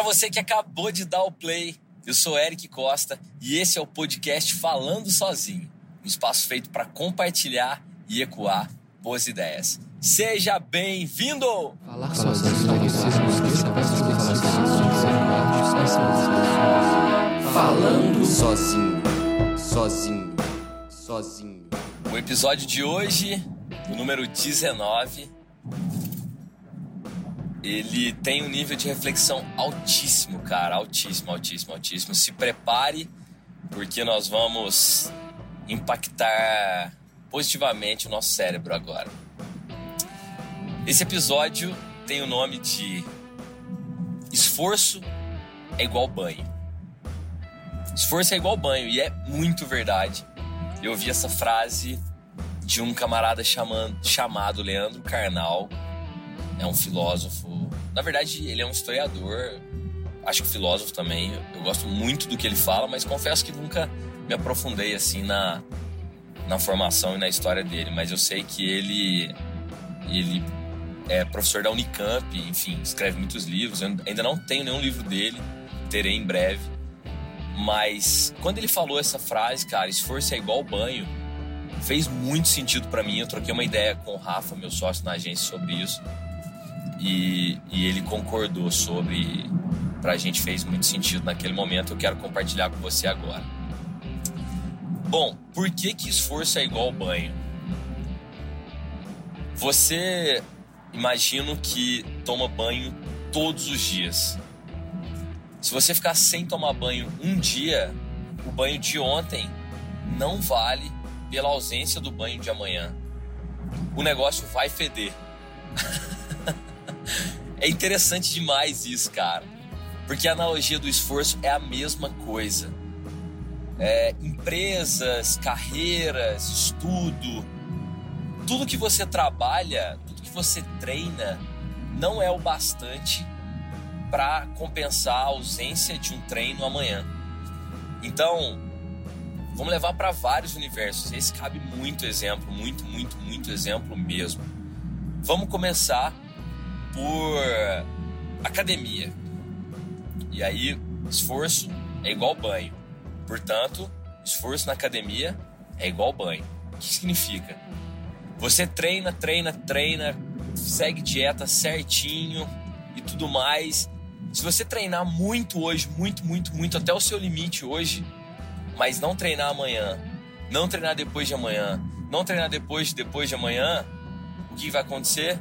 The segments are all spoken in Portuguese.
Para você que acabou de dar o play, eu sou Eric Costa e esse é o podcast Falando Sozinho, um espaço feito para compartilhar e ecoar boas ideias. Seja bem-vindo! Falar sozinho. Falando sozinho, sozinho, sozinho. O episódio de hoje, o número 19, ele tem um nível de reflexão altíssimo, cara, altíssimo, altíssimo, altíssimo. Se prepare, porque nós vamos impactar positivamente o nosso cérebro agora. Esse episódio tem o nome de Esforço é igual banho. Esforço é igual banho, e é muito verdade. Eu ouvi essa frase de um camarada chamando, chamado Leandro Carnal, é um filósofo. Na verdade, ele é um historiador, acho que filósofo também. Eu gosto muito do que ele fala, mas confesso que nunca me aprofundei assim na, na formação e na história dele. Mas eu sei que ele, ele é professor da Unicamp, enfim, escreve muitos livros. Eu ainda não tenho nenhum livro dele, terei em breve. Mas quando ele falou essa frase, cara, esforço é igual banho, fez muito sentido para mim. Eu troquei uma ideia com o Rafa, meu sócio na agência, sobre isso e, e ele concordou sobre. Pra gente fez muito sentido naquele momento. Eu quero compartilhar com você agora. Bom, por que, que esforço é igual banho? Você imagino que toma banho todos os dias. Se você ficar sem tomar banho um dia, o banho de ontem não vale pela ausência do banho de amanhã. O negócio vai feder. É interessante demais isso, cara. Porque a analogia do esforço é a mesma coisa. É, empresas, carreiras, estudo, tudo que você trabalha, tudo que você treina, não é o bastante para compensar a ausência de um treino amanhã. Então, vamos levar para vários universos. Esse cabe muito exemplo, muito, muito, muito exemplo mesmo. Vamos começar por academia. E aí, esforço é igual banho. Portanto, esforço na academia é igual banho. O que significa? Você treina, treina, treina, segue dieta certinho e tudo mais. Se você treinar muito hoje, muito, muito, muito, até o seu limite hoje, mas não treinar amanhã, não treinar depois de amanhã, não treinar depois de depois de amanhã, o que vai acontecer?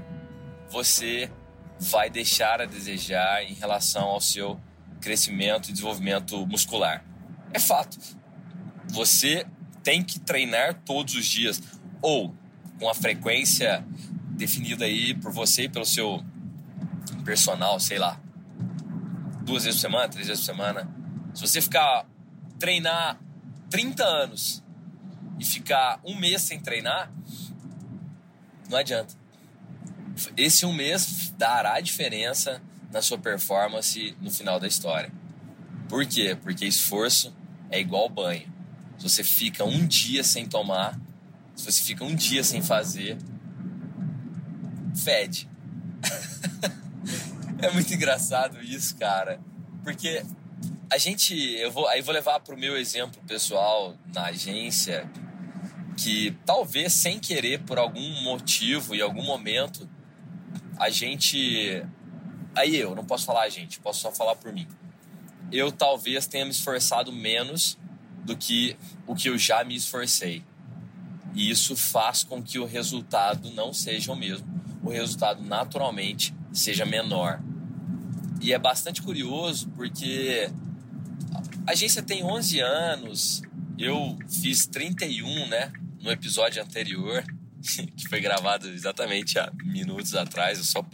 Você vai deixar a desejar em relação ao seu crescimento e desenvolvimento muscular. É fato. Você tem que treinar todos os dias ou com a frequência definida aí por você e pelo seu personal, sei lá, duas vezes por semana, três vezes por semana. Se você ficar treinar 30 anos e ficar um mês sem treinar, não adianta esse um mês dará diferença na sua performance no final da história. Por quê? Porque esforço é igual banho. Se você fica um dia sem tomar, se você fica um dia sem fazer, fede. é muito engraçado isso, cara. Porque a gente, eu vou, aí vou levar para o meu exemplo pessoal na agência, que talvez sem querer, por algum motivo e algum momento, a gente. Aí eu, não posso falar a gente, posso só falar por mim. Eu talvez tenha me esforçado menos do que o que eu já me esforcei. E isso faz com que o resultado não seja o mesmo. O resultado naturalmente seja menor. E é bastante curioso porque a agência tem 11 anos, eu fiz 31, né, no episódio anterior. que foi gravado exatamente há minutos atrás. Eu só,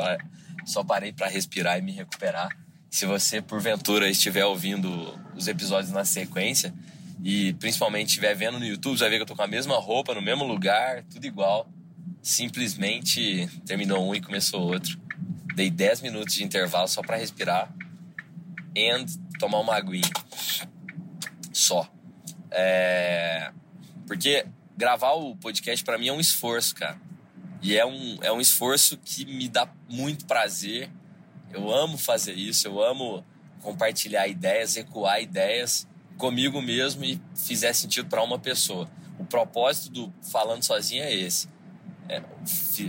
só parei para respirar e me recuperar. Se você, porventura, estiver ouvindo os episódios na sequência e principalmente estiver vendo no YouTube, vai ver que eu tô com a mesma roupa, no mesmo lugar, tudo igual. Simplesmente terminou um e começou outro. Dei 10 minutos de intervalo só para respirar e tomar uma aguinha. Só. É... Porque gravar o podcast para mim é um esforço, cara. E é um, é um esforço que me dá muito prazer. Eu amo fazer isso, eu amo compartilhar ideias, ecoar ideias comigo mesmo e fizer sentido para uma pessoa. O propósito do falando sozinho é esse: é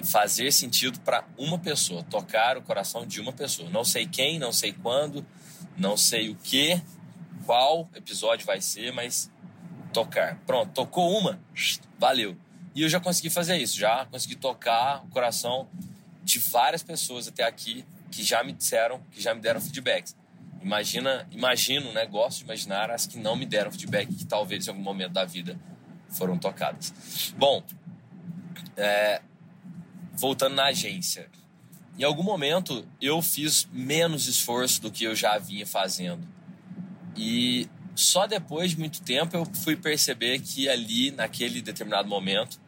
fazer sentido para uma pessoa, tocar o coração de uma pessoa. Não sei quem, não sei quando, não sei o que, qual episódio vai ser, mas tocar. Pronto, tocou uma, valeu. E eu já consegui fazer isso, já consegui tocar o coração de várias pessoas até aqui que já me disseram, que já me deram feedbacks. Imagina, imagino, né? Gosto de imaginar as que não me deram feedback, que talvez em algum momento da vida foram tocadas. Bom, é, voltando na agência. Em algum momento eu fiz menos esforço do que eu já vinha fazendo. E só depois de muito tempo eu fui perceber que ali, naquele determinado momento,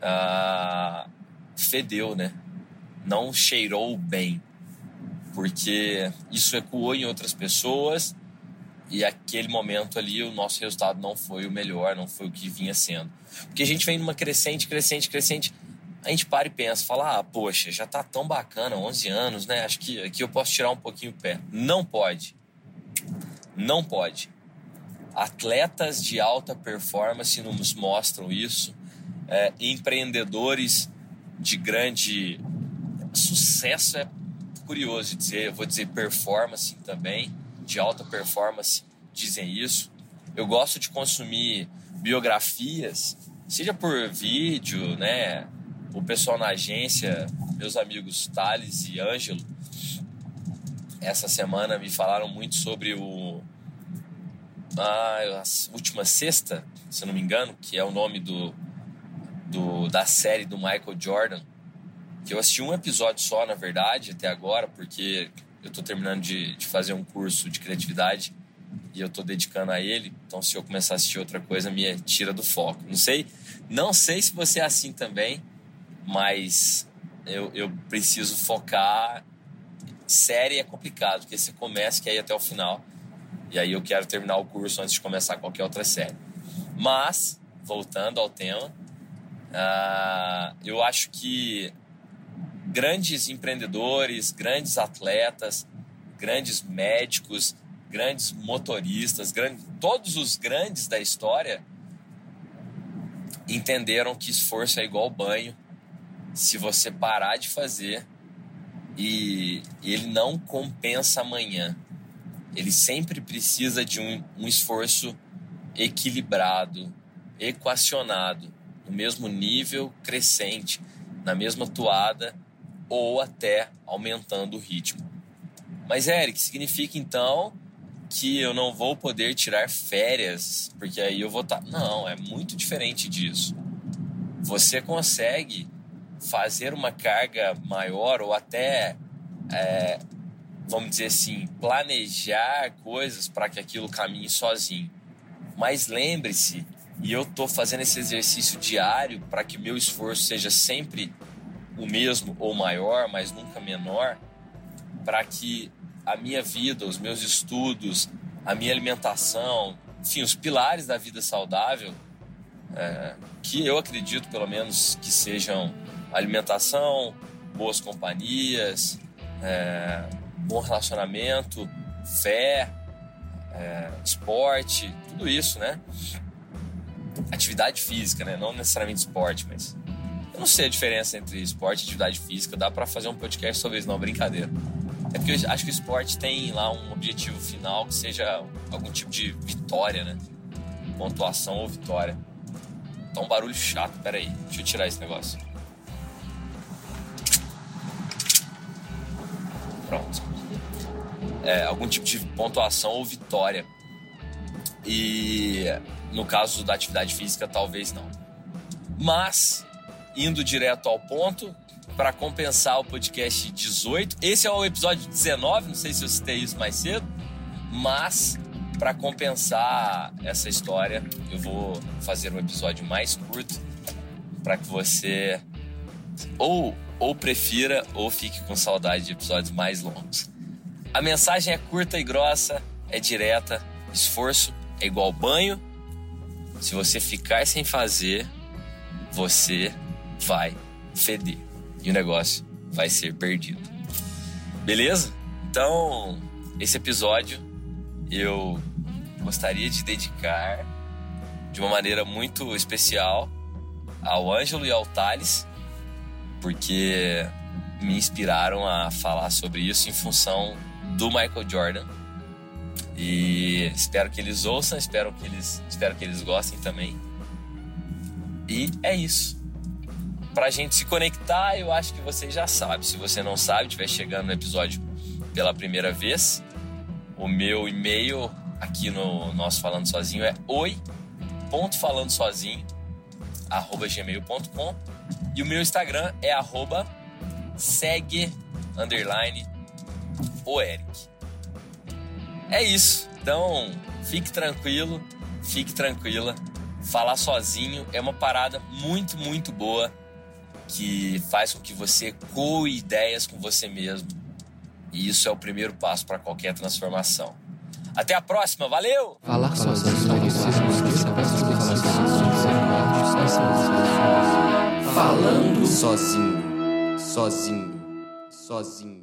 ah, fedeu, né? Não cheirou bem porque isso ecoou em outras pessoas e aquele momento ali o nosso resultado não foi o melhor, não foi o que vinha sendo. Porque a gente vem numa crescente, crescente, crescente, a gente para e pensa, fala, ah, poxa, já tá tão bacana, 11 anos, né? Acho que aqui eu posso tirar um pouquinho o pé. Não pode. Não pode. Atletas de alta performance nos mostram isso. É, empreendedores de grande sucesso é curioso dizer, vou dizer performance também, de alta performance, dizem isso. Eu gosto de consumir biografias, seja por vídeo, né? O pessoal na agência, meus amigos Thales e Ângelo, essa semana me falaram muito sobre o a, última sexta, se não me engano, que é o nome do, do da série do Michael Jordan que eu assisti um episódio só, na verdade, até agora, porque eu estou terminando de, de fazer um curso de criatividade e eu estou dedicando a ele. Então, se eu começar a assistir outra coisa, me tira do foco. Não sei, não sei se você é assim também, mas eu, eu preciso focar. Série é complicado, porque você começa que ir até o final. E aí eu quero terminar o curso antes de começar qualquer outra série. Mas, voltando ao tema, uh, eu acho que grandes empreendedores, grandes atletas, grandes médicos, grandes motoristas, grandes, todos os grandes da história entenderam que esforço é igual banho. Se você parar de fazer e ele não compensa amanhã, ele sempre precisa de um, um esforço equilibrado, equacionado, no mesmo nível crescente, na mesma toada ou até aumentando o ritmo. Mas, Eric, significa então que eu não vou poder tirar férias, porque aí eu vou estar. Tá... Não, é muito diferente disso. Você consegue fazer uma carga maior ou até, é, vamos dizer assim, planejar coisas para que aquilo caminhe sozinho. Mas lembre-se, e eu estou fazendo esse exercício diário para que meu esforço seja sempre o mesmo ou maior, mas nunca menor, para que a minha vida, os meus estudos, a minha alimentação, enfim, os pilares da vida saudável, é, que eu acredito pelo menos que sejam alimentação, boas companhias, é, bom relacionamento, fé, é, esporte, tudo isso, né? Atividade física, né? Não necessariamente esporte, mas eu não sei a diferença entre esporte e atividade física. Dá para fazer um podcast sobre isso, não, brincadeira. É porque eu acho que o esporte tem lá um objetivo final que seja algum tipo de vitória, né? Pontuação ou vitória. Tá um barulho chato, pera aí. Deixa eu tirar esse negócio. Pronto. É, algum tipo de pontuação ou vitória. E no caso da atividade física, talvez não. Mas indo direto ao ponto, para compensar o podcast 18. Esse é o episódio 19, não sei se eu citei isso mais cedo, mas para compensar essa história, eu vou fazer um episódio mais curto para que você ou ou prefira ou fique com saudade de episódios mais longos. A mensagem é curta e grossa, é direta. Esforço é igual banho. Se você ficar sem fazer, você vai feder e o negócio vai ser perdido. Beleza? Então, esse episódio eu gostaria de dedicar de uma maneira muito especial ao Ângelo e ao Thales, porque me inspiraram a falar sobre isso em função do Michael Jordan. E espero que eles ouçam, espero que eles, espero que eles gostem também. E é isso. Pra gente se conectar, eu acho que você já sabe. Se você não sabe, estiver chegando no episódio pela primeira vez, o meu e-mail aqui no nosso Falando Sozinho é oi.falandosozinho@gmail.com e o meu Instagram é arroba segue underline o Eric. É isso. Então, fique tranquilo, fique tranquila. Falar sozinho é uma parada muito, muito boa que faz com que você coe ideias com você mesmo. E isso é o primeiro passo para qualquer transformação. Até a próxima, valeu! Falar sozinho. Falando. Sozinho, sozinho, sozinho.